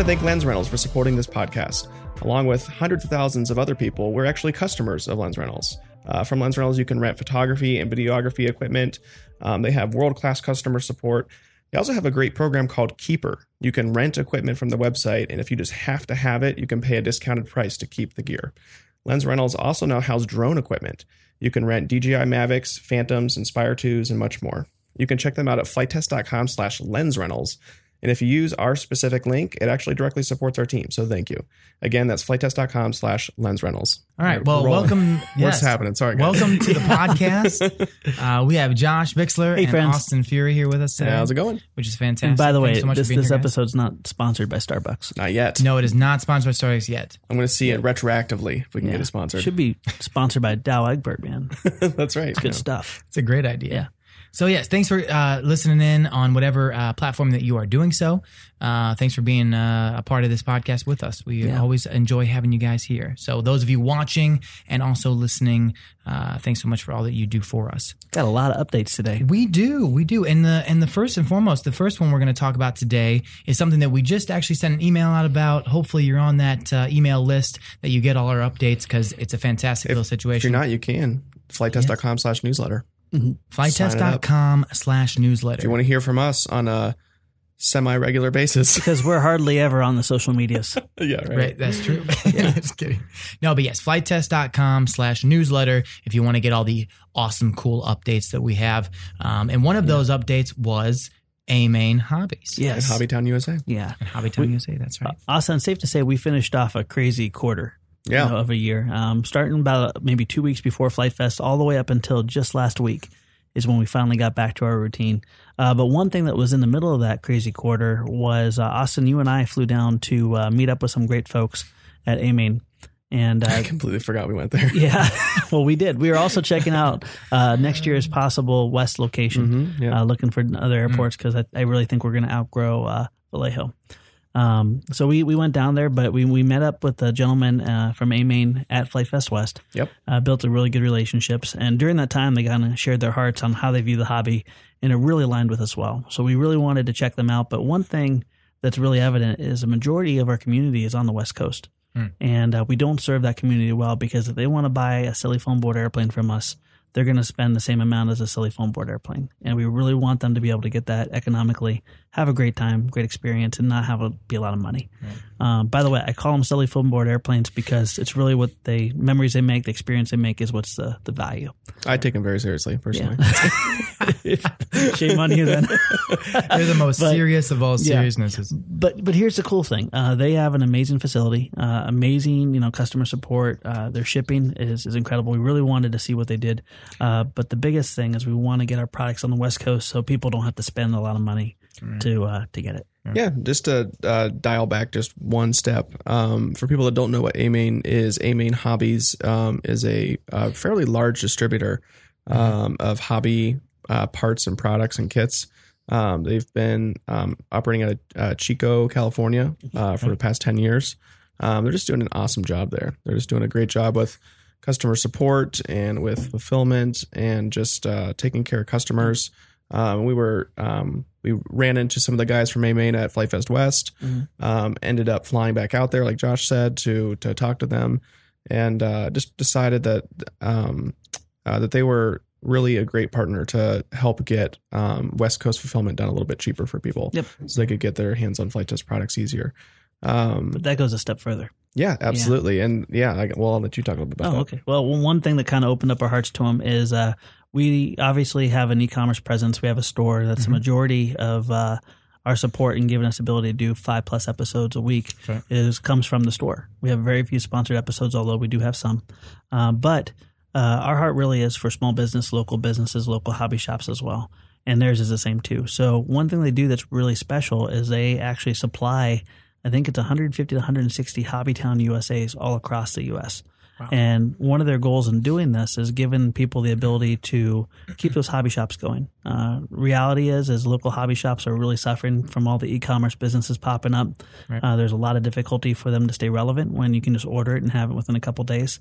to thank Lens Rentals for supporting this podcast. Along with hundreds of thousands of other people, we're actually customers of Lens Rentals. Uh, from Lens Rentals, you can rent photography and videography equipment. Um, they have world class customer support. They also have a great program called Keeper. You can rent equipment from the website, and if you just have to have it, you can pay a discounted price to keep the gear. Lens Rentals also now house drone equipment. You can rent DJI Mavics, Phantoms, Inspire 2s, and much more. You can check them out at flitetest.com slash lens rentals. And if you use our specific link, it actually directly supports our team. So thank you. Again, that's flitetest.com slash lens rentals. All right. Well, rolling. welcome. What's yes. happening? Sorry, guys. Welcome to the podcast. Uh, we have Josh Bixler Hey, and friends. Austin Fury here with us today, How's it going? which is fantastic. And by the way, so much this, this here, guys. episode's not sponsored by Starbucks. Not yet. No, it is not sponsored by Starbucks yet. I'm going to see it retroactively if we can get it sponsored. Should be sponsored by Dow Egbert, man. That's right. Good stuff. It's a great idea. Yeah. So yes, thanks for uh, listening in on whatever uh, platform that you are doing so. Uh, thanks for being uh, a part of this podcast with us. We Yeah. always enjoy having you guys here. So those of you watching and also listening, uh, thanks so much for all that you do for us. Got a lot of updates today. We do, we do, and the and the first and foremost, the first one we're going to talk about today is something that we just actually sent an email out about. Hopefully, you're on that uh, email list that you get all our updates because it's a fantastic little situation. If you're not, you can. Flitetest.com slash newsletter. Flitetest.com slash newsletter. If you want to hear from us on a semi regular basis. Because we're hardly ever on the social medias. yeah, right. Right, that's true. Just kidding. No, but yes, flitetest.com slash newsletter if you want to get all the awesome, cool updates that we have. Um, and one of those updates was AMain Hobbies. And Yes. Hobbytown USA. Yeah. And Hobbytown USA, that's right. Austin, it's safe to say we finished off a crazy quarter Yeah. you know, of a year. Um, starting about maybe two weeks before Flite Fest, all the way up until just last week is when we finally got back to our routine. Uh, but one thing that was in the middle of that crazy quarter was uh, Austin, you and I flew down to uh, meet up with some great folks at AMain. And I uh, completely forgot we went there. yeah, well, we did. We were also checking out uh, next year's possible West location, Mhm, yeah. uh, looking for other airports because I, I really think we're going to outgrow uh, Vallejo. Um, so we, we went down there, but we, we met up with a gentleman uh, from AMain at Flite Fest West. Yep. Uh, built a really good relationships, and during that time, they kind of shared their hearts on how they view the hobby, and it really aligned with us well. So we really wanted to check them out. But one thing that's really evident is a majority of our community is on the West Coast, and uh, we don't serve that community well because if they want to buy a silly foam board airplane from us, they're going to spend the same amount as a silly foam board airplane, and we really want them to be able to get that economically, have a great time, great experience, and not have it be a lot of money. Um, by the way, I call them silly foam board airplanes because it's really what they memories they make, the experience they make is what's the the value. I take them very seriously, personally. Shame on you then. They're the most But- serious of all yeah. but but here's the cool thing: uh, they have an amazing facility, uh, amazing you know customer support. Uh, their shipping is is incredible. We really wanted to see what they did, uh, but the biggest thing is we want to get our products on the West Coast so people don't have to spend a lot of money to uh, to get it. Yeah, just to uh, dial back just one step. Um, for people that don't know what AMain is, AMain Hobbies um, is a, uh fairly large distributor um, of hobby uh, parts and products and kits. Um, they've been um, operating out of uh, Chico, California, uh, for the past ten years. Um, they're just doing an awesome job there. They're just doing a great job with customer support and with fulfillment and just uh, taking care of customers. Um, we were um, we ran into some of the guys from AMain at Flite Fest West. Um, ended up flying back out there, like Josh said, to to talk to them, and uh, just decided that um, uh, that they were really a great partner to help get um, West Coast fulfillment done a little bit cheaper for people, Yep. so they could get their hands on Flite Test products easier. Um, But that goes a step further. yeah, absolutely, and yeah, I, well, I'll let you talk a little bit about Oh, that. okay. Well, one thing that kind of opened up our hearts to them is uh, we obviously have an e-commerce presence. We have a store that's the majority of uh, our support and giving us the ability to do five plus episodes a week is comes from the store. We have very few sponsored episodes, although we do have some. Uh, but uh, our heart really is for small business, local businesses, local hobby shops as well. And theirs is the same too. So one thing they do that's really special is they actually supply. I think it's 150 to 160 Hobbytown USAs all across the US. And one of their goals in doing this is giving people the ability to keep those hobby shops going. Uh, reality is, is local hobby shops are really suffering from all the e-commerce businesses popping up. Right. Uh, there's a lot of difficulty for them to stay relevant when you can just order it and have it within a couple days.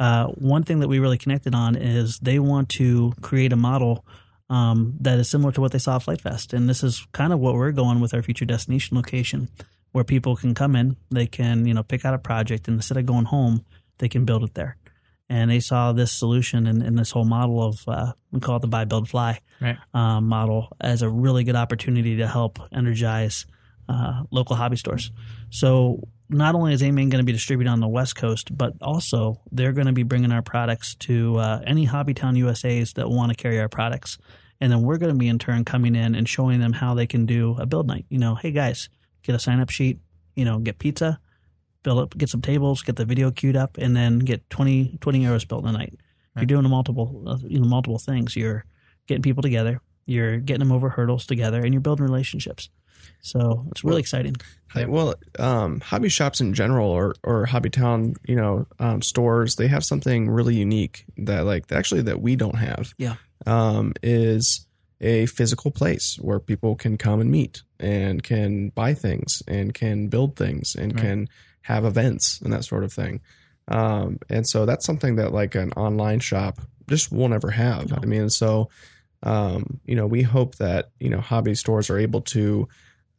Uh, one thing that we really connected on is they want to create a model um, that is similar to what they saw at Flite Fest, and this is kind of what we're going with our future destination location. where people can come in, they can you know pick out a project, and instead of going home, they can build it there. And they saw this solution and, and this whole model of uh, we call it the buy, build, fly Right. um, model as a really good opportunity to help energize uh, local hobby stores. So not only is Amain going to be distributed on the West Coast, but also they're going to be bringing our products to uh, any Hobbytown USAs that want to carry our products. And then we're going to be in turn coming in and showing them how they can do a build night. You know, hey guys, get a sign up sheet, you know, get pizza, up, get some tables, get the video queued up, and then get 20, 20 euros built in a night. You're doing a multiple, uh, you know, multiple things. You're getting people together, you're getting them over hurdles together, and you're building relationships. So it's really Well, exciting. Well, um, hobby shops in general, or or hobby town, you know, um, stores, they have something really unique that, like, actually, that we don't have. Yeah. Um, is a physical place where people can come and meet and can buy things and can build things and Right. can have events and that sort of thing. Um, and so that's something that like an online shop just won't ever have. No. I mean, so um, you know, we hope that you know hobby stores are able to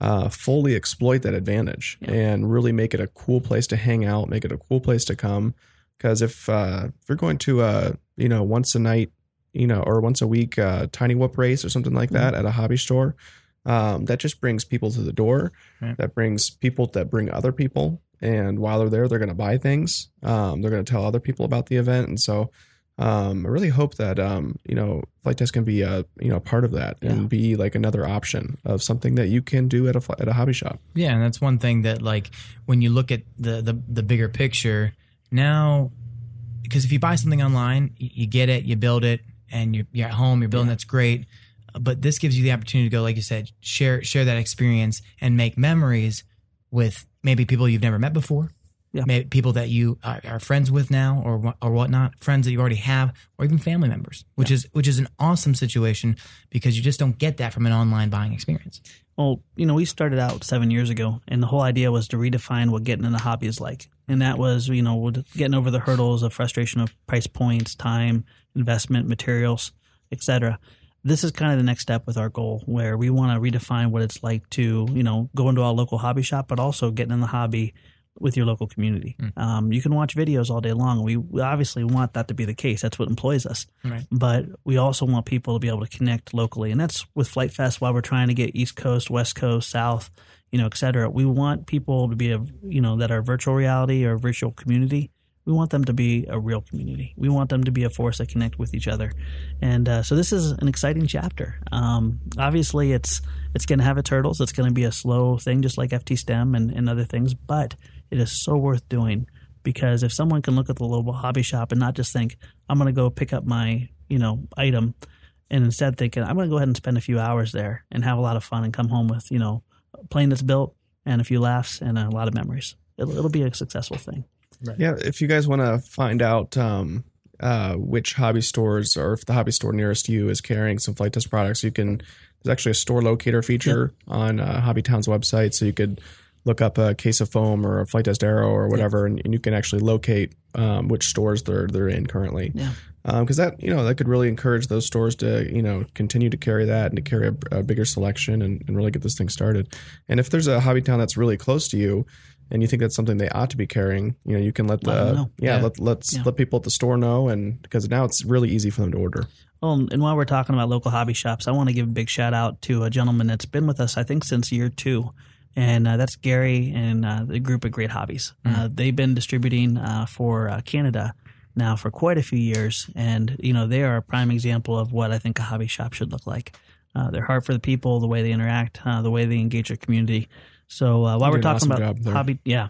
uh, fully exploit that advantage Yeah. and really make it a cool place to hang out, make it a cool place to come. Because if uh, if you're going to a you know once a night, you know, or once a week uh, tiny whoop race or something like that at a hobby store, um, that just brings people to the door. Right. That brings people that bring other people, and while they're there, they're going to buy things. Um, they're going to tell other people about the event, and so um, I really hope that um, you know Flite Test can be a you know part of that Yeah. and be like another option of something that you can do at a at a hobby shop. Yeah, and that's one thing that like when you look at the the, the bigger picture now, because if you buy something online, you, get it, you build it, and you're, you're at home, you're building. That's great, but this gives you the opportunity to go, like you said, share share that experience and make memories with maybe people you've never met before. Yeah. Maybe people that you are, are friends with now, or or whatnot, friends that you already have, or even family members, which is which is an awesome situation because you just don't get that from an online buying experience. Well, you know, we started out seven years ago, and the whole idea was to redefine what getting in the hobby is like. And that was, you know, getting over the hurdles of frustration of price points, time, investment, materials, etc. This is kind of the next step with our goal, where we want to redefine what it's like to, you know, go into a local hobby shop, but also getting in the hobby with your local community. Um, you can watch videos all day long. We, we obviously want that to be the case. That's what employs us Right. but we also want people to be able to connect locally. And that's with Flite Fest while we're trying to get East Coast, West Coast, South, you know, et cetera. We want people to be a, you know, that are virtual reality or virtual community. We want them to be a real community. We want them to be a force that connect with each other. And uh, so this is an exciting chapter. Um, obviously, it's it's going to have its hurdles. It's going to be a slow thing, just like FT STEM and, and other things. But it is so worth doing because if someone can look at the local hobby shop and not just think, I'm going to go pick up my, you know, item and instead thinking, I'm going to go ahead and spend a few hours there and have a lot of fun and come home with, you know, a plane that's built and a few laughs and a lot of memories. It'll, it'll be a successful thing. Yeah, if you guys want to find out um, uh, which hobby stores or if the hobby store nearest you is carrying some Flite Test products, you can. There's actually a store locator feature on uh, Hobbytown's website, so you could look up a case of foam or a Flite Test arrow or whatever, and, and you can actually locate um, which stores they're they're in currently. Yeah. because that you know that could really encourage those stores to you know continue to carry that and to carry a, a bigger selection and, and really get this thing started. And if there's a hobby town that's really close to you, and you think that's something they ought to be carrying, you know, you can let the Let yeah, Yeah. let let's Yeah. let people at the store know, and because now it's really easy for them to order. Well, and while we're talking about local hobby shops, I want to give a big shout out to a gentleman that's been with us, I think, since year two. And uh, that's Gary and uh, the group of Great Hobbies. Uh, they've been distributing uh, for uh, Canada now for quite a few years. And, you know, they are a prime example of what I think a hobby shop should look like. Uh, they're hard for the people, the way they interact, uh, the way they engage their community. So uh, while we're talking awesome about hobby, yeah.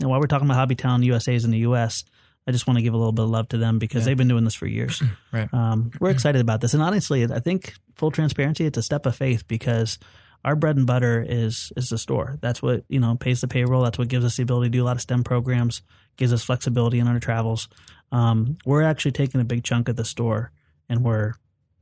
And while we're talking about Hobbytown USA's in the US, I just want to give a little bit of love to them because Yeah. they've been doing this for years. Right. Um, we're excited about this, and honestly, I think full transparency, it's a step of faith because our bread and butter is is the store. That's what you know pays the payroll. That's what gives us the ability to do a lot of STEM programs, gives us flexibility in our travels. Um, we're actually taking a big chunk of the store, and we're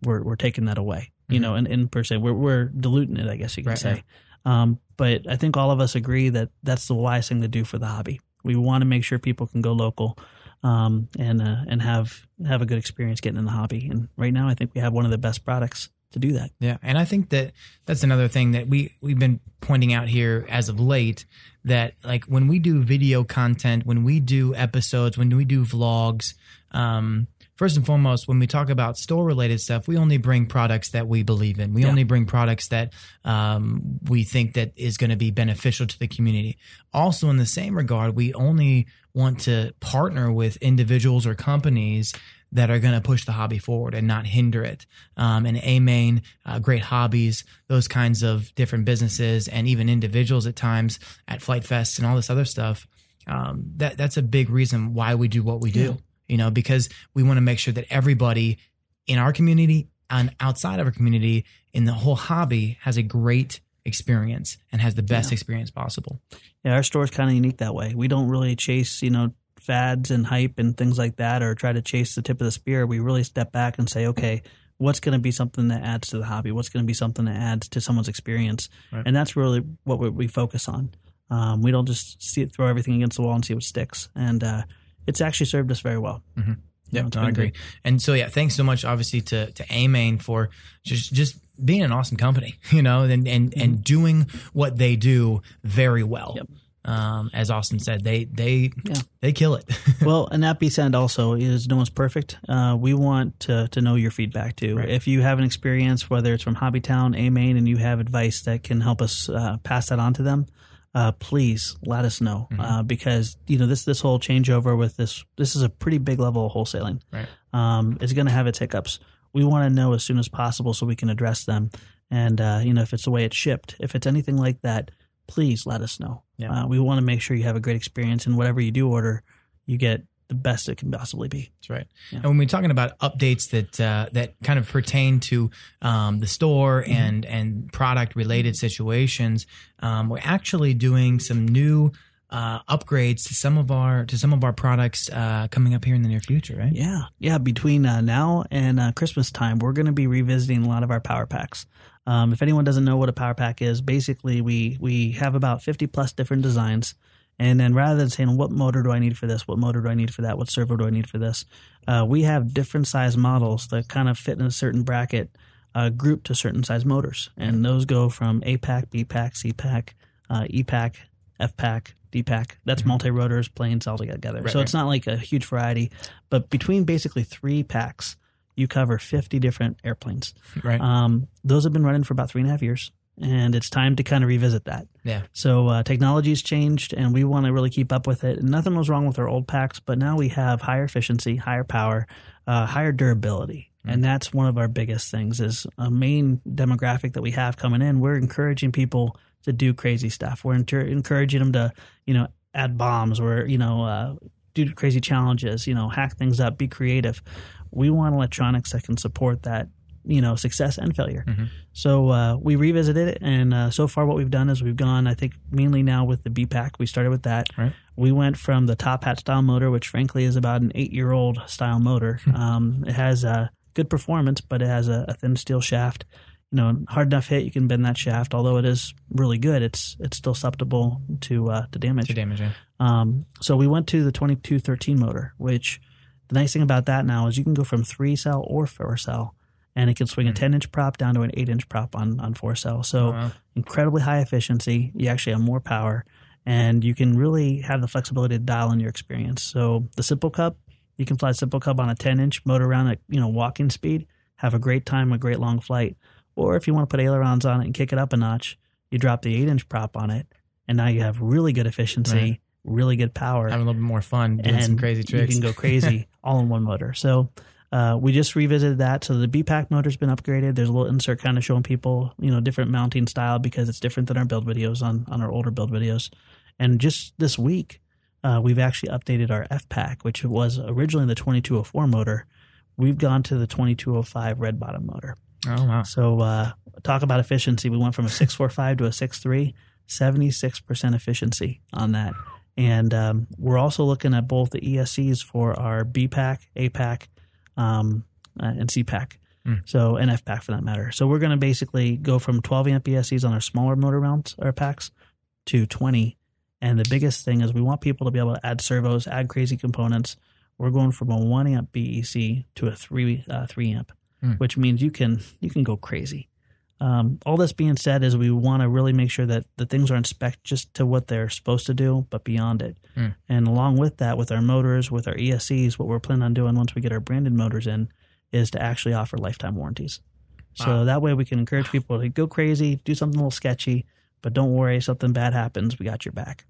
we're we're taking that away. You Mhm. know, and in per se, we're we're diluting it. I guess you could Right, say. yeah. Um, but I think all of us agree that that's the wise thing to do for the hobby. We want to make sure people can go local um, and uh, and have have a good experience getting in the hobby. And right now, I think we have one of the best products to do that. Yeah, and I think that that's another thing that we we've been pointing out here as of late that like when we do video content, when we do episodes, when we do vlogs, um, first and foremost, when we talk about store related stuff, we only bring products that we believe in. We Yeah. only bring products that um, we think that is going to be beneficial to the community. Also, in the same regard, we only want to partner with individuals or companies that are going to push the hobby forward and not hinder it. Um, and AMain, uh, Great Hobbies, those kinds of different businesses and even individuals at times at Flite Fest and all this other stuff. Um, that that's a big reason why we do what we do. You know, because we want to make sure that everybody in our community and outside of our community in the whole hobby has a great experience and has the best experience possible. Yeah, our store is kind of unique that way. We don't really chase, you know, fads and hype and things like that or try to chase the tip of the spear. We really step back and say, okay, what's going to be something that adds to the hobby? What's going to be something that adds to someone's experience? Right. And that's really what we, we focus on. Um, we don't just see it, throw everything against the wall and see what sticks. And uh, it's actually served us very well. Mm-hmm. You Yeah, know, I agree. good. And so yeah, thanks so much, obviously, to to Amain for just just being an awesome company, you know, and and and doing what they do very well. Yep. Um, as Austin said, they they Yeah. they kill it. well, and that being said, also is no one's perfect. Uh, we want to to know your feedback too. Right. If you have an experience, whether it's from Hobbytown, AMain, and you have advice that can help us uh, pass that on to them, uh, please let us know Mm-hmm. uh, because you know this this whole changeover with this this is a pretty big level of wholesaling. Right. Um, it's going to have its hiccups. We want to know as soon as possible so we can address them. And uh, you know, if it's the way it's shipped, if it's anything like that, please let us know. Yeah. Uh, we want to make sure you have a great experience, and whatever you do order, you get the best it can possibly be. That's right. Yeah. And when we're talking about updates that uh, that kind of pertain to um, the store Mm-hmm. and and product related situations, um, we're actually doing some new uh, upgrades to some of our to some of our products uh, coming up here in the near future, right? Yeah, yeah. Between uh, now and uh, Christmas time, we're going to be revisiting a lot of our power packs. Um, if anyone doesn't know what a power pack is, basically we we have about fifty plus different designs, and then rather than saying what motor do I need for this, what motor do I need for that, what servo do I need for this, uh, we have different size models that kind of fit in a certain bracket, uh, grouped to certain size motors, and those go from A pack, B pack, C pack, uh, E pack, F pack, D pack. That's multi rotors, planes all together. Right, so right. it's not like a huge variety, but between basically three packs, you cover 50 different airplanes. Right. Um, those have been running for about three and a half years, and it's time to kind of revisit that. yeah. So uh, technology's changed, and we want to really keep up with it. And nothing was wrong with our old packs, but now we have higher efficiency, higher power, uh, higher durability, and that's one of our biggest things. Is a main demographic that we have coming in. We're encouraging people to do crazy stuff. We're inter- encouraging them to, you know, add bombs. We're you know uh, do crazy challenges. You know, hack things up, be creative. We want electronics that can support that. You know, success and failure. So uh, we revisited it, and uh, so far what we've done is we've gone, I think, mainly now with the B pack. We started with that. Right. We went from the top hat style motor, which frankly is about an eight year old style motor. um, it has a good performance, but it has a, a thin steel shaft. You know, hard enough hit, you can bend that shaft. Although it is really good, it's it's still susceptible to uh, to damage. To damage. Yeah. Um, so we went to the 2213 motor, which the nice thing about that now is you can go from three cell or four cell, and it can swing a hmm. 10 inch prop down to an 8 inch prop on, on four cell. So wow. incredibly high efficiency. You actually have more power, and you can really have the flexibility to dial in your experience. So the Simple Cub, you can fly Simple Cub on a 10 inch motor around at you know walking speed, have a great time, a great long flight. Or if you want to put ailerons on it and kick it up a notch, you drop the 8 inch prop on it, and now you have really good efficiency, Right. really good power Having a little bit more fun, doing some crazy tricks. you can go crazy all in one motor. So uh, we just revisited that. So the B pack motor's been upgraded. There's a little insert kind of showing people, you know, different mounting style because it's different than our build videos on on our older build videos. And just this week, uh, we've actually updated our F pack, which was originally the 2204 motor. We've gone to the 2205 red bottom motor. oh wow. So uh, talk about efficiency. We went from a 645 to a 63, 76% efficiency on that. And um, we're also looking at both the ESCs for our B pack, A pack, um, uh, and CPAC. Hmm. So and F pack for that matter. So we're going to basically go from 12 amp ESCs on our smaller motor mounts or packs to 20. And the biggest thing is we want people to be able to add servos, add crazy components. We're going from a one amp BEC to a three uh, three amp. Mm. which means you can you can go crazy. Um, all this being said, is we want to really make sure that the things are inspect just to what they're supposed to do, but beyond it. Mm. And along with that, with our motors, with our ESCs, what we're planning on doing once we get our branded motors in is to actually offer lifetime warranties. So Wow. that way we can encourage people to go crazy, do something a little sketchy, but don't worry, something bad happens, we got your back.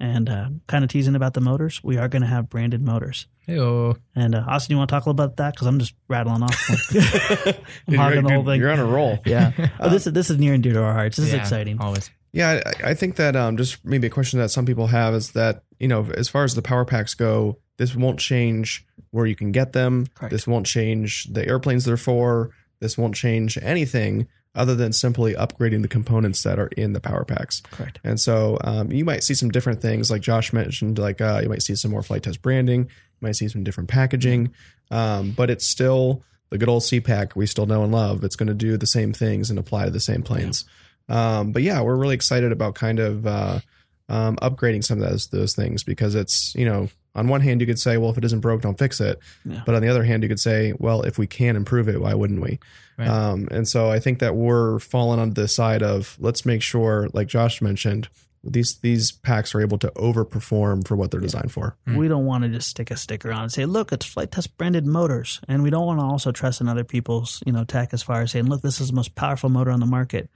And uh, kind of teasing about the motors, we are going to have branded motors. Hey-oh. And uh, Austin, you want to talk a little about that? Because I'm just rattling off. I'm Dude, hogging the you're, whole thing. you're on a roll. Yeah. Oh, this is this is near and dear to our hearts. This is exciting. Always. Yeah, I, I think that um, just maybe a question that some people have is that you know, as far as the power packs go, this won't change where you can get them. Correct. This won't change the airplanes they're for. This won't change anything other than simply upgrading the components that are in the power packs. Correct. And so um, you might see some different things, like Josh mentioned, like uh, you might see some more Flite Test branding, you might see some different packaging, um, but it's still the good old CPAC we still know and love. It's going to do the same things and apply to the same planes. Um, but yeah, we're really excited about kind of uh, um, upgrading some of those those things because it's you know on one hand you could say, well, if it isn't broke, don't fix it. Yeah. But on the other hand, you could say, well, if we can improve it, why wouldn't we? Right. Um, and so I think that we're falling on the side of let's make sure, like Josh mentioned, these these packs are able to overperform for what they're designed for. Hmm. We don't want to just stick a sticker on and say, "Look, it's Flite Test branded motors," and we don't want to also trust in other people's you know tech as far as saying, "Look, this is the most powerful motor on the market."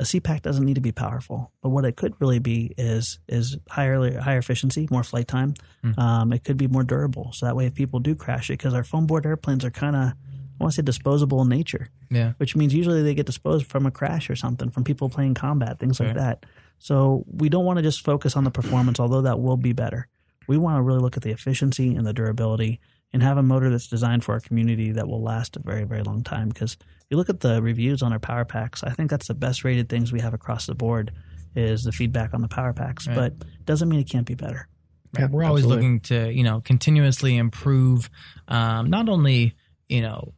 A CPAC doesn't need to be powerful, but what it could really be is is higher higher efficiency, more flight time. Mm. Um, it could be more durable, so that way if people do crash it, because our foam board airplanes are kind of I want to say disposable in nature. Yeah. which means usually they get disposed from a crash or something, from people playing combat, things like that. So we don't want to just focus on the performance, although that will be better. We want to really look at the efficiency and the durability and have a motor that's designed for our community that will last a very, very long time. Because if you look at the reviews on our power packs, I think that's the best rated things we have across the board is the feedback on the power packs. Right. But doesn't mean it can't be better. Right. Yeah, We're always absolutely. looking to, you know, continuously improve um, not only, you know,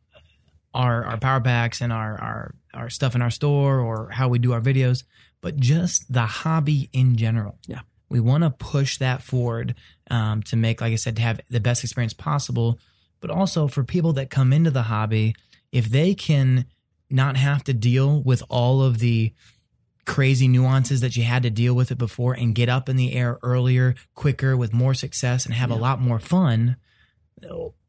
our our power packs and our, our our stuff in our store or how we do our videos, but just the hobby in general. Yeah. We want to push that forward um, to make, like I said, to have the best experience possible, but also for people that come into the hobby, if they can not have to deal with all of the crazy nuances that you had to deal with it before and get up in the air earlier, quicker, with more success and have a lot more fun.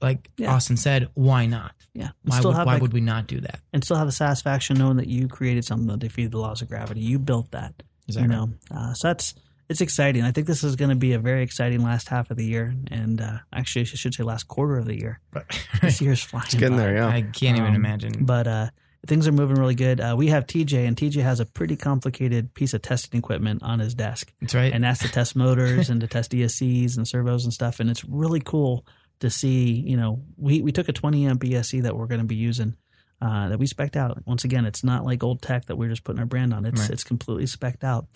Like Yeah. Austin said, why not? Yeah. And Why, would, have why like- would we not do that? and still have the satisfaction knowing that you created something that defeated the laws of gravity. You built that. Exactly. You know, uh, so that's it's exciting. I think this is going to be a very exciting last half of the year, and uh, actually, I should say last quarter of the year. But This year's flying. It's getting by. there, yeah. I can't even Um, imagine. But uh, things are moving really good. Uh, we have TJ, and TJ has a pretty complicated piece of testing equipment on his desk, That's right. and that's to test motors and to test ESCs and servos and stuff. And it's really cool to see. You know, we we took a 20 amp ESC that we're going to be using. Uh, that we spec'd out. Once again, it's not like old tech that we're just putting our brand on. It's Right. it's completely spec'd out.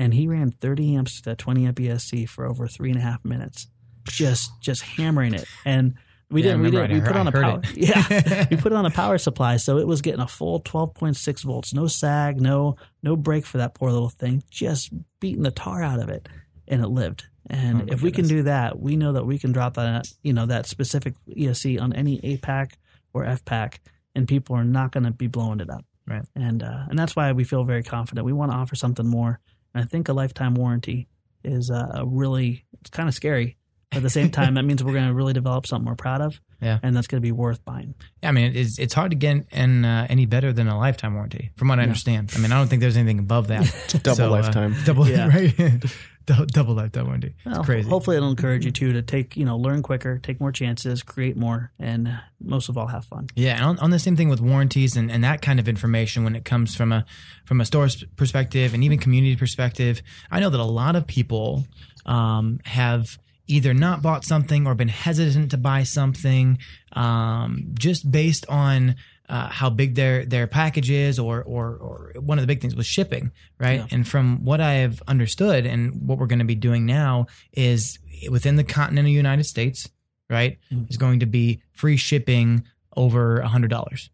And he ran 30 amps to 20 amp ESC for over three and a half minutes, just just hammering it. And we Yeah, didn't. We didn't. We put heard- on a power. it. Yeah, we put it on a power supply, so it was getting a full 12.6 volts, no sag, no no break for that poor little thing, just beating the tar out of it, and it lived. And Oh if we can do that, we know that we can drop that you know that specific ESC on any A pack or F pack, and people are not going to be blowing it up. Right. And uh, and that's why we feel very confident. We want to offer something more, and I think a lifetime warranty is uh, a really it's kind of scary. But at the same time, that means we're going to really develop something we're proud of, Yeah. and that's going to be worth buying. Yeah, I mean, it's it's hard to get in, uh, any better than a lifetime warranty, from what I Yeah. understand. I mean, I don't think there's anything above that. Double So, uh, lifetime. double, Yeah. right? Dou- double that warranty. Well, it's crazy. Hopefully, it'll encourage you too to take you know learn quicker, take more chances, create more, and most of all, have fun. Yeah, and on, on the same thing with warranties and, and that kind of information when it comes from a from a store's perspective and even community perspective, I know that a lot of people um, have either not bought something or been hesitant to buy something um, just based on uh, how big their their package is, or, or or one of the big things was shipping, right? Yeah. And from what I have understood and what we're going to be doing now is within the continental United States, right, Mm. is going to be free shipping over a hundred dollars.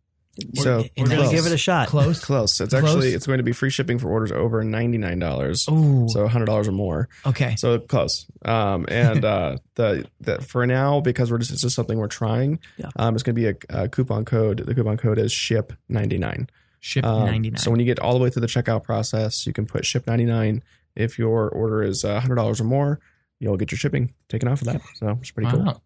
So We're gonna give it a shot. Close. Close. It's Close? actually it's going to be free shipping for orders over ninety nine dollars. Ooh. So hundred dollars or more. Okay. So close. Um, and uh, the the for now because we're just it's just something we're trying. Yeah. Um, it's going to be a, a coupon code. The coupon code is ship ninety nine. Ship Um, 99. So when you get all the way through the checkout process, you can put ship ninety nine. If your order is uh, hundred dollars or more, you'll get your shipping taken off of that. So it's pretty cool.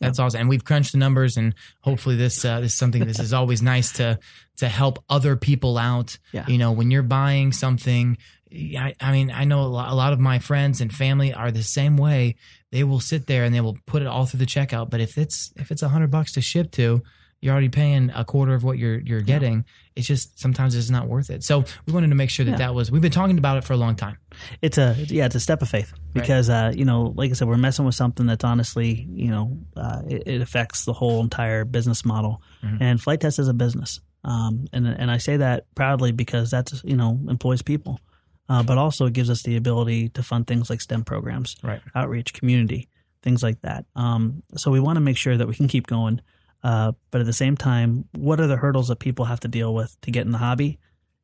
That's awesome. And we've crunched the numbers and hopefully this uh, this is something this is always nice to to help other people out. Yeah. You know, when you're buying something I, I mean, I know a lot, a lot of my friends and family are the same way. They will sit there and they will put it all through the checkout. But if it's if it's a hundred bucks to ship to, you're already paying a quarter of what you're you're getting. It's just sometimes it's not worth it. So we wanted to make sure that Yeah. that was. We've been talking about it for a long time. it's a yeah it's a step of faith because uh you know like i said we're messing with something that's honestly you know uh, it, it affects the whole entire business model Mhm. and Flite Test is a business um and and i say that proudly because that's you know employs people uh, but also it gives us the ability to fund things like stem programs Right. outreach community things like that um so we want to make sure that we can keep going uh but at the same time what are the hurdles that people have to deal with to get in the hobby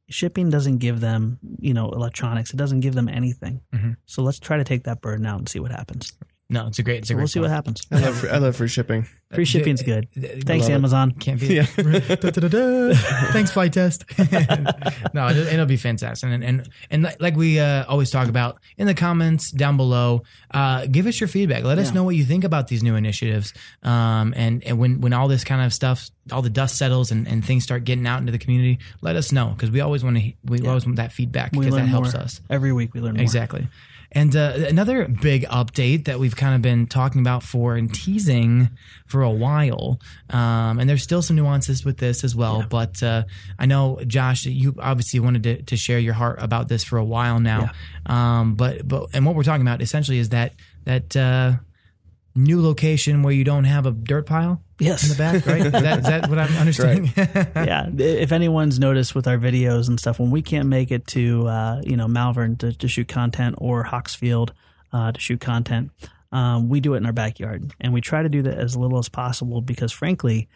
shipping doesn't give them, you know, electronics. It doesn't give them anything. Mhm. So let's try to take that burden out and see what happens. No, it's a great. It's a So great we'll see what happens. I love free, I love free shipping. Free shipping's good. Thanks, love it. Amazon. Can't be. Yeah. Da-da-da-da. Thanks, Flite Test. no, it, it'll be fantastic. And and and like we uh, always talk about in the comments down below, uh, give us your feedback. Let us know what you think about these new initiatives. Um, and and when when all this kind of stuff, all the dust settles and, and things start getting out into the community, let us know because we always want to we Yeah. always want that feedback because that helps more. us. Every week we learn more. Exactly. And uh, another big update that we've kind of been talking about for and teasing for a while, um, and there's still some nuances with this as well. Yeah. But uh, I know, Josh, you obviously wanted to, to share your heart about this for a while now. Um, but but and what we're talking about essentially is that that uh, new location where you don't have a dirt pile Yes. in the back, right? is, that, is that what I'm understanding? yeah. If anyone's noticed with our videos and stuff, when we can't make it to, uh, you know, Malvern to, to shoot content or Hawksfield uh, to shoot content, um, we do it in our backyard. And we try to do that as little as possible because, frankly,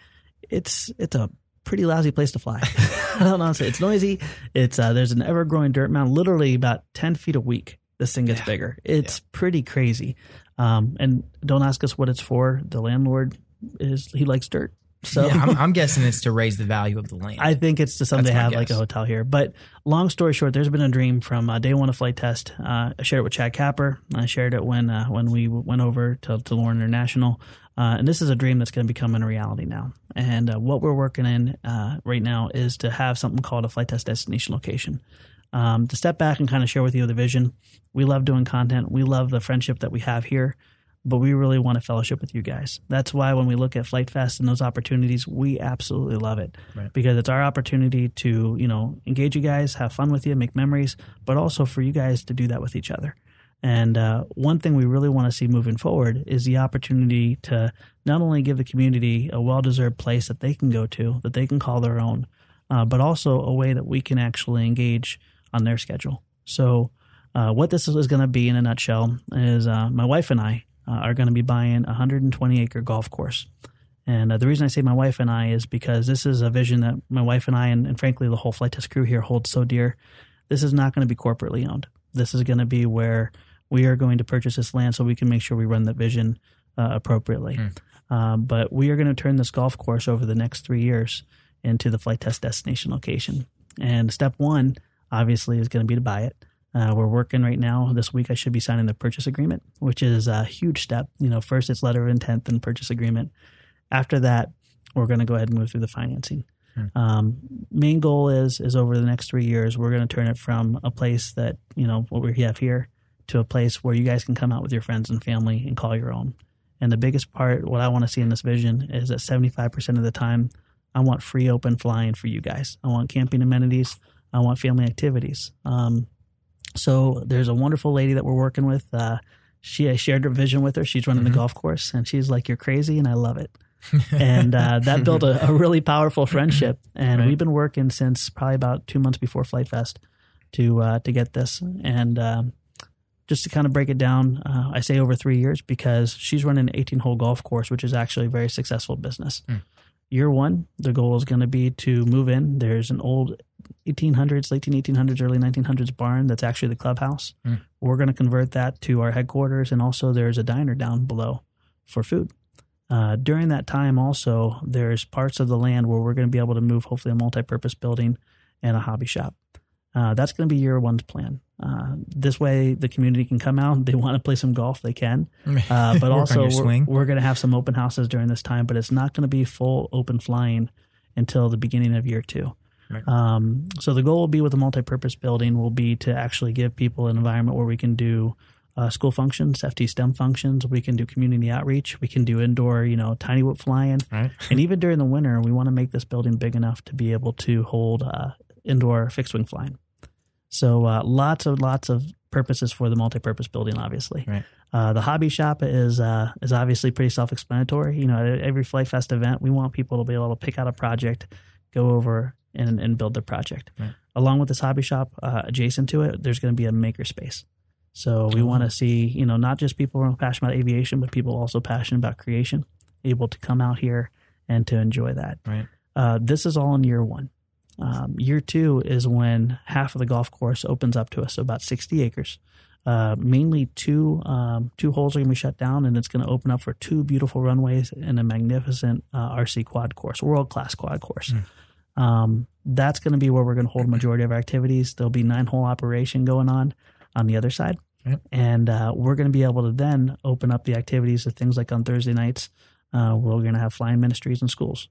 it's it's a pretty lousy place to fly. I don't know. It's noisy. It's uh, there's an ever growing dirt mound, literally about ten feet a week. This thing gets Yeah. bigger. It's pretty crazy. Um, and don't ask us what it's for. The landlord is he likes dirt. So Yeah, I'm, I'm guessing it's to raise the value of the land. I think it's to someday have like a hotel here. But long story short, there's been a dream from uh, day one of Flite Test. Uh, I shared it with Chad Kapper. I shared it when uh, when we went over to, to Lauren International. Uh, and this is a dream that's going to become a reality now. And uh, what we're working in uh, right now is to have something called a Flite Test destination location. Um, to step back and kind of share with you the vision. We love doing content. We love the friendship that we have here but we really want to fellowship with you guys. That's why when we look at Flite Fest and those opportunities, we absolutely love it Right. because it's our opportunity to, you know, engage you guys, have fun with you, make memories, but also for you guys to do that with each other. And uh, one thing we really want to see moving forward is the opportunity to not only give the community a well deserved place that they can go to, that they can call their own, uh, but also a way that we can actually engage on their schedule. So, uh, what this is going to be in a nutshell is uh, my wife and I uh, are going to be buying a 120 acre golf course. And uh, the reason I say my wife and I is because this is a vision that my wife and I, and, and frankly, the whole Flite Test crew here holds so dear. This is not going to be corporately owned. This is going to be where we are going to purchase this land so we can make sure we run that vision uh, appropriately. Um, but we are going to turn this golf course over the next three years into the Flite Test destination location. And step one, obviously, is going to be to buy it. Uh, we're working right now. This week, I should be signing the purchase agreement, which is a huge step. You know, first it's letter of intent, then purchase agreement. After that, we're going to go ahead and move through the financing. Hmm. Um, main goal is is over the next three years, we're going to turn it from a place that you know what we have here to a place where you guys can come out with your friends and family and call your own. And the biggest part, what I want to see in this vision, is that seventy five percent of the time, I want free open flying for you guys. I want camping amenities. I want family activities. Um, so there's a wonderful lady that we're working with. Uh, she I shared her vision with her. She's running Mhm. the golf course, and she's like, "You're crazy," and I love it. and uh, that built a, a really powerful friendship. And Right. we've been working since probably about two months before Flite Fest to uh, to get this. And um, just to kind of break it down, uh, I say over three years because she's running an 18 hole golf course, which is actually a very successful business. Hmm. Year one, the goal is going to be to move in. There's an old 1800s, late 1800s, early 1900s barn that's actually the clubhouse. Mm. We're going to convert that to our headquarters, and also there's a diner down below for food. Uh, during that time, also, there's parts of the land where we're going to be able to move, hopefully, a multi purpose building and a hobby shop. Uh, that's going to be year one's plan. Uh, this way, the community can come out. They want to play some golf, they can. Uh, but also, we're, we're going to have some open houses during this time, but it's not going to be full open flying until the beginning of year two. Right. Um, so the goal will be with the multi-purpose building will be to actually give people an environment where we can do uh, school functions, FT STEM functions. We can do community outreach. We can do indoor, you know, tiny whoop flying. Right. And even during the winter, we want to make this building big enough to be able to hold uh, indoor fixed wing flying. So uh, lots of lots of purposes for the multi-purpose building. Obviously, Right. uh, the hobby shop is uh, is obviously pretty self-explanatory. You know, at every Flite Fest event, we want people to be able to pick out a project, go over and, and build their project. Right. Along with this hobby shop, uh, adjacent to it, there's going to be a maker space. So we Oh. want to see, you know, not just people who are passionate about aviation, but people also passionate about creation, able to come out here and to enjoy that. Right. Uh, this is all in year one. Um, year two is when half of the golf course opens up to us, so about 60 acres. Uh, mainly two um, two holes are going to be shut down, and it's going to open up for two beautiful runways and a magnificent uh, RC quad course, world class quad course. Um, that's going to be where we're going to hold a majority of our activities. There'll be nine hole operation going on on the other side, Yep. and uh, we're going to be able to then open up the activities of things like on Thursday nights. Uh, we're going to have flying ministries and schools,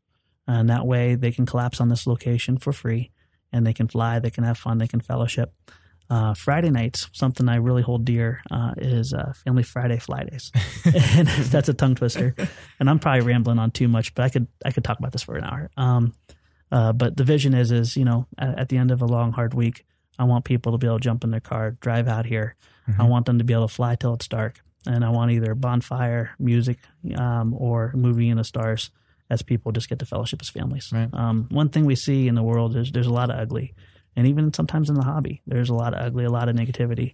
and that way they can collapse on this location for free, and they can fly, they can have fun, they can fellowship. Uh, Friday nights, something I really hold dear uh, is uh, Family Friday Fly Days, and that's a tongue twister. And I'm probably rambling on too much, but I could I could talk about this for an hour. Um, uh, but the vision is is you know at, at the end of a long hard week, I want people to be able to jump in their car, drive out here. I want them to be able to fly till it's dark, and I want either bonfire, music, um, or movie in the stars as people just get to fellowship as families. Right. Um, one thing we see in the world is there's a lot of ugly, and even sometimes in the hobby, there's a lot of ugly, a lot of negativity.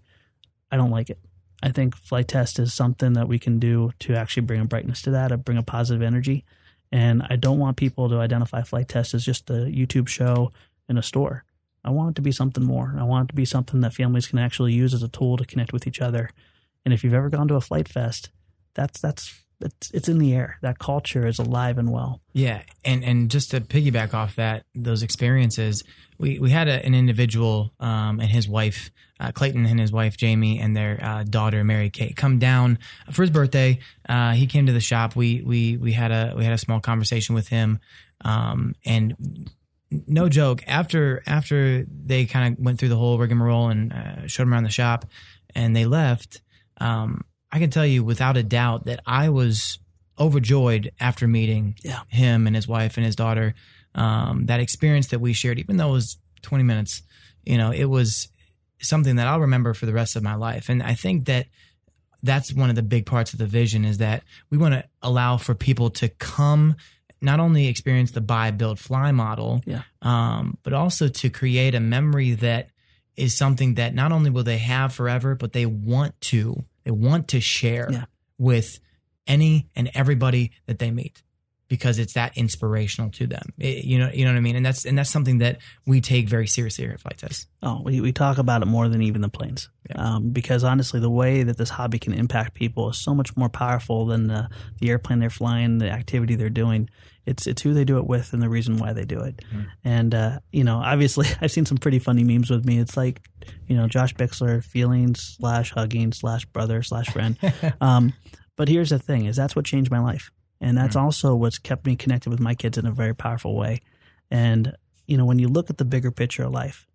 I don't like it. I think Flite Test is something that we can do to actually bring a brightness to that, or bring a positive energy. And I don't want people to identify Flite Test as just a YouTube show in a store. I want it to be something more. I want it to be something that families can actually use as a tool to connect with each other. And if you've ever gone to a Flite Fest, that's that's it's it's in the air. That culture is alive and well. Yeah, and and just to piggyback off that, those experiences, we we had a, an individual um, and his wife, uh, Clayton and his wife Jamie and their uh, daughter Mary Kate come down for his birthday. Uh, he came to the shop. We we we had a we had a small conversation with him, um, and no joke. After after they kind of went through the whole rigmarole and uh, showed him around the shop, and they left. Um, I can tell you without a doubt that I was overjoyed after meeting Yeah. him and his wife and his daughter. Um, that experience that we shared, even though it was 20 minutes, you know, it was something that I'll remember for the rest of my life. And I think that that's one of the big parts of the vision is that we want to allow for people to come not only experience the buy build fly model Yeah. um, but also to create a memory that is something that not only will they have forever but they want to they want to share Yeah. with any and everybody that they meet because it's that inspirational to them It- you know you know what i mean and that's and that's something that we take very seriously here at Flite Test Oh, we, we talk about it more than even the planes. Yeah. Um, because honestly, the way that this hobby can impact people is so much more powerful than the, the airplane they're flying, the activity they're doing. It's it's who they do it with and the reason why they do it. And uh, you know, obviously, I've seen some pretty funny memes with me. It's like, you know, Josh Bixler, feelings slash hugging slash brother slash friend. um, but here's the thing: is that's what changed my life, and that's also what's kept me connected with my kids in a very powerful way. And you know, when you look at the bigger picture of life,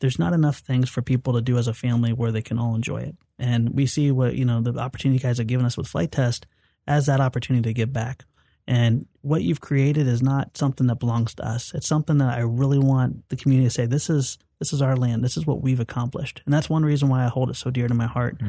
there's not enough things for people to do as a family where they can all enjoy it. And we see what, you know, the opportunity you guys have given us with Flite Test as that opportunity to give back. And what you've created is not something that belongs to us. It's something that I really want the community to say, this is this is our land. This is what we've accomplished. And that's one reason why I hold it so dear to my heart.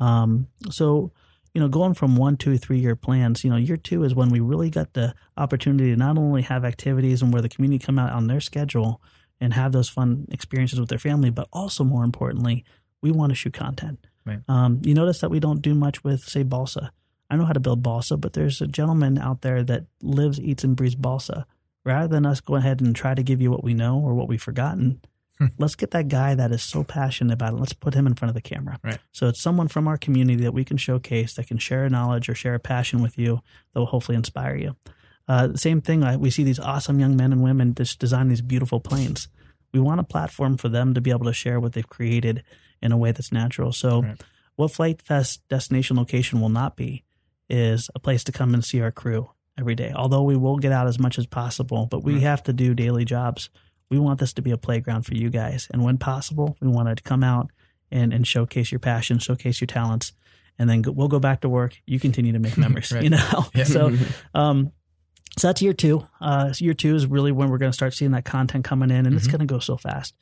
Um, so, you know, going from one, two, three year plans, you know, year two is when we really got the opportunity to not only have activities and where the community come out on their schedule and have those fun experiences with their family, but also more importantly, we want to shoot content. Right. Um, you notice that we don't do much with, say, balsa. I know how to build balsa, but there's a gentleman out there that lives, eats, and breathes balsa. rather than us go ahead and try to give you what we know or what we've forgotten, let's get that guy that is so passionate about it. Let's put him in front of the camera. Right. So it's someone from our community that we can showcase that can share a knowledge or share a passion with you that will hopefully inspire you. Uh, same thing. I, we see these awesome young men and women just design these beautiful planes. We want a platform for them to be able to share what they've created in a way that's natural. So, Right. what Flite Fest destination location will not be is a place to come and see our crew every day. Although we will get out as much as possible, but we have to do daily jobs. We want this to be a playground for you guys. And when possible, we want to come out and, and showcase your passion, showcase your talents, and then go, we'll go back to work. You continue to make memories, Right. you know? Yeah. So, um, so that's year two. Uh, year two is really when we're going to start seeing that content coming in, and it's Mhm. going to go so fast.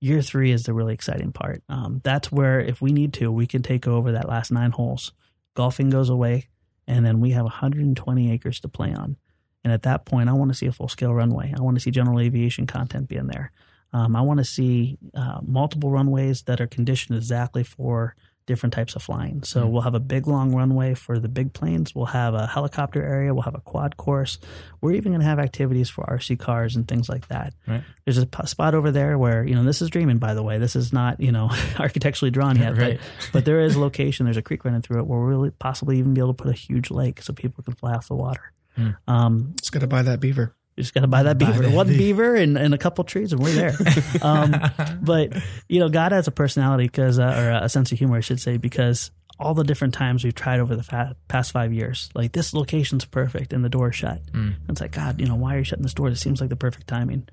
Year three is the really exciting part. Um, that's where, if we need to, we can take over that last nine holes. Golfing goes away, and then we have 120 acres to play on. And at that point, I want to see a full scale runway. I want to see general aviation content being there. Um, I want to see uh, multiple runways that are conditioned exactly for different types of flying. So Mm. we'll have a big long runway for the big planes. We'll have a helicopter area. We'll have a quad course. We're even going to have activities for RC cars and things like that. Right. There's a p- spot over there where you know this is dreaming. By the way, this is not you know architecturally drawn yet, Right. but, but there is a location. There's a creek running through it where we'll really possibly even be able to put a huge lake so people can fly off the water. Hmm. Um, Just got to buy that beaver. you just got to buy that Buy beaver. that One beaver. beaver and, and a couple trees, and we're there. um, but you know, God has a personality because, uh, or a sense of humor, I should say, because all the different times we've tried over the fa- past five years, like this location's perfect and the door's shut. Mm. It's like, God, you know, why are you shutting this door? It seems like the perfect timing.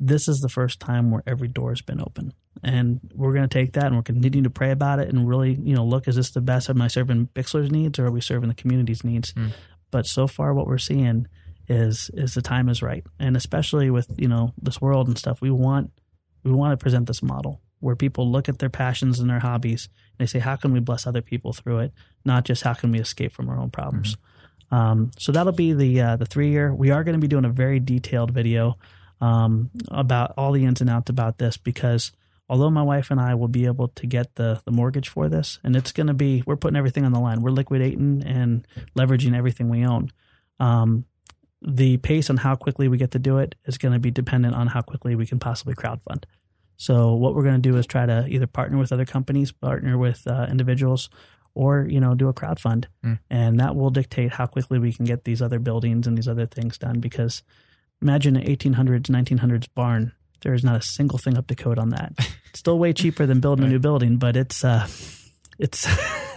This is the first time where every door has been open. And we're going to take that and we're continuing to pray about it and really, you know, look, is this the best? of my serving Bixler's needs or are we serving the community's needs? Mm. But so far, what we're seeing is is the time is right, and especially with you know this world and stuff, we want we want to present this model where people look at their passions and their hobbies and they say, how can we bless other people through it, not just how can we escape from our own problems. Um, so that'll be the uh, the three year. We are going to be doing a very detailed video um, about all the ins and outs about this because although my wife and I will be able to get the the mortgage for this, and it's going to be we're putting everything on the line. We're liquidating and leveraging everything we own. Um, the pace on how quickly we get to do it is going to be dependent on how quickly we can possibly crowdfund. So what we're going to do is try to either partner with other companies, partner with uh, individuals, or you know do a crowdfund, Mm. and that will dictate how quickly we can get these other buildings and these other things done. Because imagine an 1800s, 1900s barn. There is not a single thing up to code on that. It's still way cheaper than building a new building, but it's uh, it's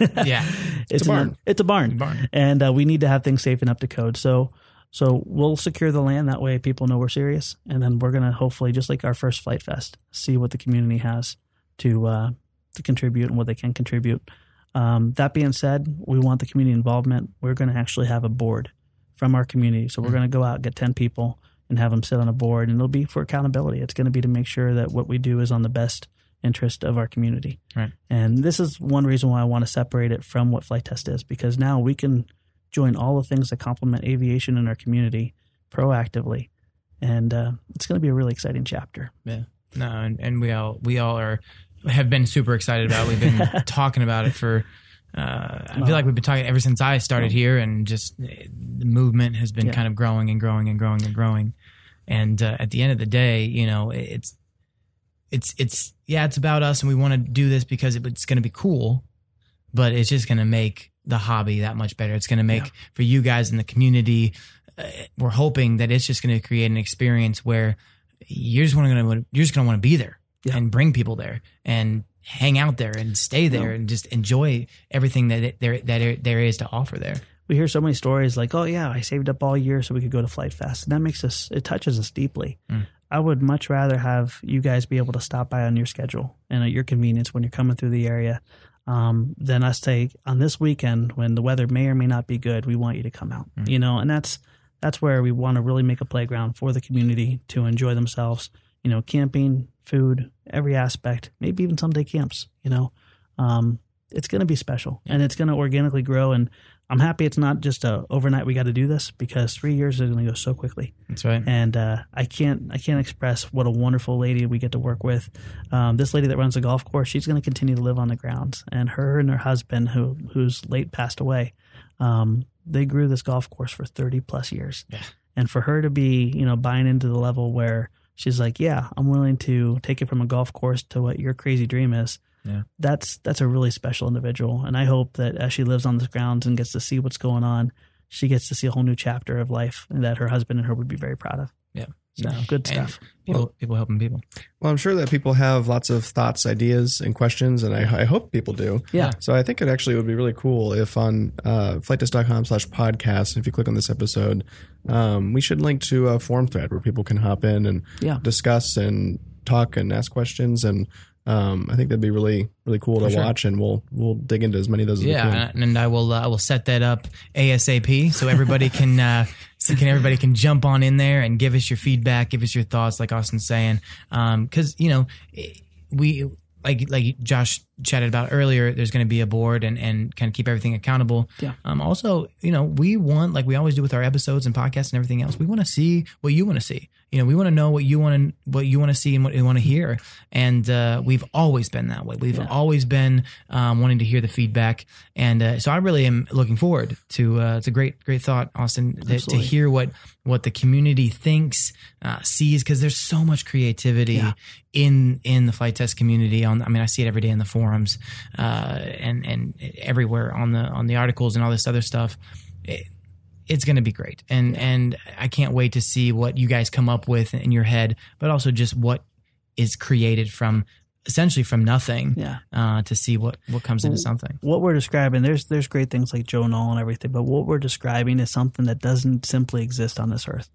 Yeah. it's, a an- barn. it's a barn Barn. and uh, we need to have things safe and up to code. So, so we'll secure the land that way. People know we're serious, and then we're gonna hopefully, just like our first Flite Fest, see what the community has to uh, to contribute and what they can contribute. Um, that being said, we want the community involvement. We're going to actually have a board from our community. So we're Mhm. going to go out get ten people and have them sit on a board, and it'll be for accountability. It's going to be to make sure that what we do is on the best interest of our community. Right. And this is one reason why I want to separate it from what Flite Test is because now we can join all the things that complement aviation in our community proactively, and uh, it's going to be a really exciting chapter. Yeah. No, and, and we all we all are have been super excited about. it. We've been talking about it for. Uh, I feel like we've been talking ever since I started here, and just uh, the movement has been Yeah. kind of growing and growing and growing and growing. And uh, at the end of the day, you know, it's it's it's yeah, it's about us, and we want to do this because it, it's going to be cool, but it's just going to make the hobby that much better. It's going to make Yeah. for you guys in the community. Uh, we're hoping that it's just going to create an experience where you're just want to you're just going to want to be there Yeah. and bring people there and hang out there and stay there and just enjoy everything that it, there that there- there is to offer there. we hear so many stories like, "Oh yeah, I saved up all year so we could go to Flite Fest," and that makes us it touches us deeply. Mm. I would much rather have you guys be able to stop by on your schedule and at your convenience when you're coming through the area, um, than us take on this weekend when the weather may or may not be good. We want you to come out, Mm. you know, and that's that's where we want to really make a playground for the community to enjoy themselves. You know, camping, food, every aspect, maybe even someday camps. You know, um, it's going to be special and it's going to organically grow and I'm happy it's not just a overnight. We got to do this because three years is going to go so quickly, That's right. and uh, I can't I can't express what a wonderful lady we get to work with. Um, this lady that runs the golf course, she's going to continue to live on the grounds, and her and her husband, who who's late passed away, um, they grew this golf course for thirty plus years. Yeah. And for her to be, you know, buying into the level where she's like, yeah, I'm willing to take it from a golf course to what your crazy dream is. Yeah. That's that's a really special individual, and I hope that as she lives on the grounds and gets to see what's going on, she gets to see a whole new chapter of life that her husband and her would be very proud of. Yeah. So good And stuff. People, people helping people. Well, I'm sure that people have lots of thoughts, ideas, and questions, and I, I hope people do. Yeah. So I think it actually would be really cool if on uh, flitetest.com slash podcast, if you click on this episode, um, we should link to a form thread where people can hop in and Yeah. discuss and talk and ask questions. And um, I think that'd be really, really cool to sure. watch. And we'll we'll dig into as many of those as we can. Yeah, and, and I will uh, I will set that up ASAP so everybody can uh, so can everybody can jump on in there and give us your feedback, give us your thoughts, like Austin's saying, because you know we like like Josh chatted about earlier. There's going to be a board and and kind of keep everything accountable. Yeah. Um. Also, you know, we want like we always do with our episodes and podcasts and everything else. We want to see what you want to see. You know, we want to know what you want to what you want to see and what you want to hear. And uh, we've always been that way. We've always been um, wanting to hear the feedback. And uh, so I really am looking forward to. Uh, it's a great great thought, Austin, to, to hear what what the community thinks, uh, sees, because there's so much creativity Yeah. in in the Flite Test community. On I mean, I see it every day in the forums uh, and and everywhere on the on the articles and all this other stuff. It- it's going to be great, and and I can't wait to see what you guys come up with in your head, but also just what is created from essentially from nothing Yeah. uh, to see what what comes into something. what we're describing there's there's great things like Joe Nall and everything, but what we're describing is something that doesn't simply exist on this earth.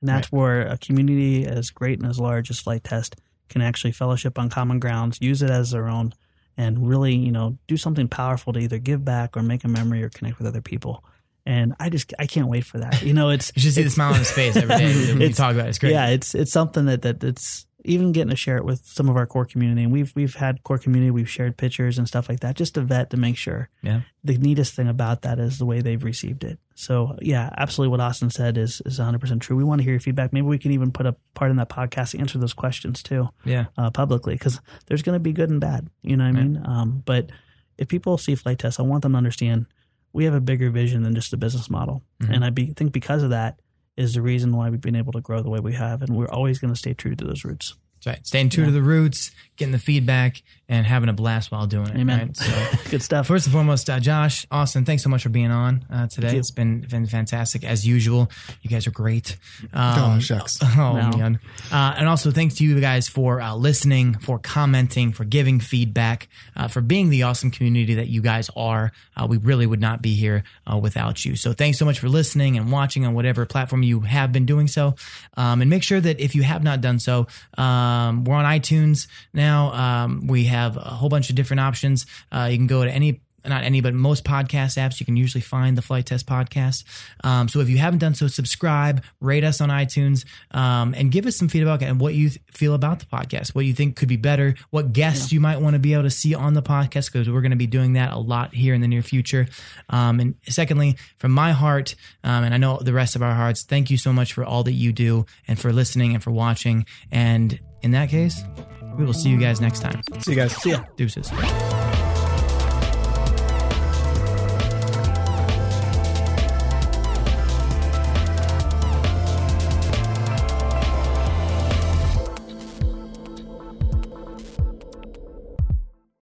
And that's where a community as great and as large as Flite Test can actually fellowship on common grounds, use it as their own, and really, you know, do something powerful to either give back or make a memory or connect with other people. And I just I can't wait for that. You know, it's You should see the smile on his face every day when you talk about it. It's great. yeah, it's it's something that that it's even getting to share it with some of our core community. And we've we've had core community, we've shared pictures and stuff like that, just to vet to make sure. Yeah. The neatest thing about that is the way they've received it. So yeah, absolutely what Austin said is is 100 percent true. We want to hear your feedback. Maybe we can even put a part in that podcast to answer those questions too yeah. uh, publicly because there's going to be good and bad. You know what I mean? Um, but if people see Flite Tests, I want them to understand we have a bigger vision than just the business model, Mhm. and I be, think because of that is the reason why we've been able to grow the way we have, and we're always going to stay true to those roots. That's right. Staying true to the roots, getting the feedback, and having a blast while doing it. Amen. Right? So, Good stuff. first and foremost, uh, Josh, Austin, thanks so much for being on uh, today. It's been been fantastic as usual. You guys are great. Um, Oh, shucks. Oh Wow. man! Uh, and also thanks to you guys for uh, listening, for commenting, for giving feedback, uh, for being the awesome community that you guys are. Uh, we really would not be here uh, without you. So thanks so much for listening and watching on whatever platform you have been doing so. Um, and make sure that if you have not done so, um, we're on iTunes now. Um, we have a whole bunch of different options. Uh, you can go to any not any, but most podcast apps, you can usually find the Flite Test podcast. Um, so if you haven't done so, subscribe, rate us on iTunes, um, and give us some feedback and what you th- feel about the podcast, what you think could be better, what guests you might want to be able to see on the podcast, because we're going to be doing that a lot here in the near future. Um, and secondly, from my heart, um, and I know the rest of our hearts, thank you so much for all that you do and for listening and for watching. And in that case, we will see you guys next time. See you guys. See ya. Deuces.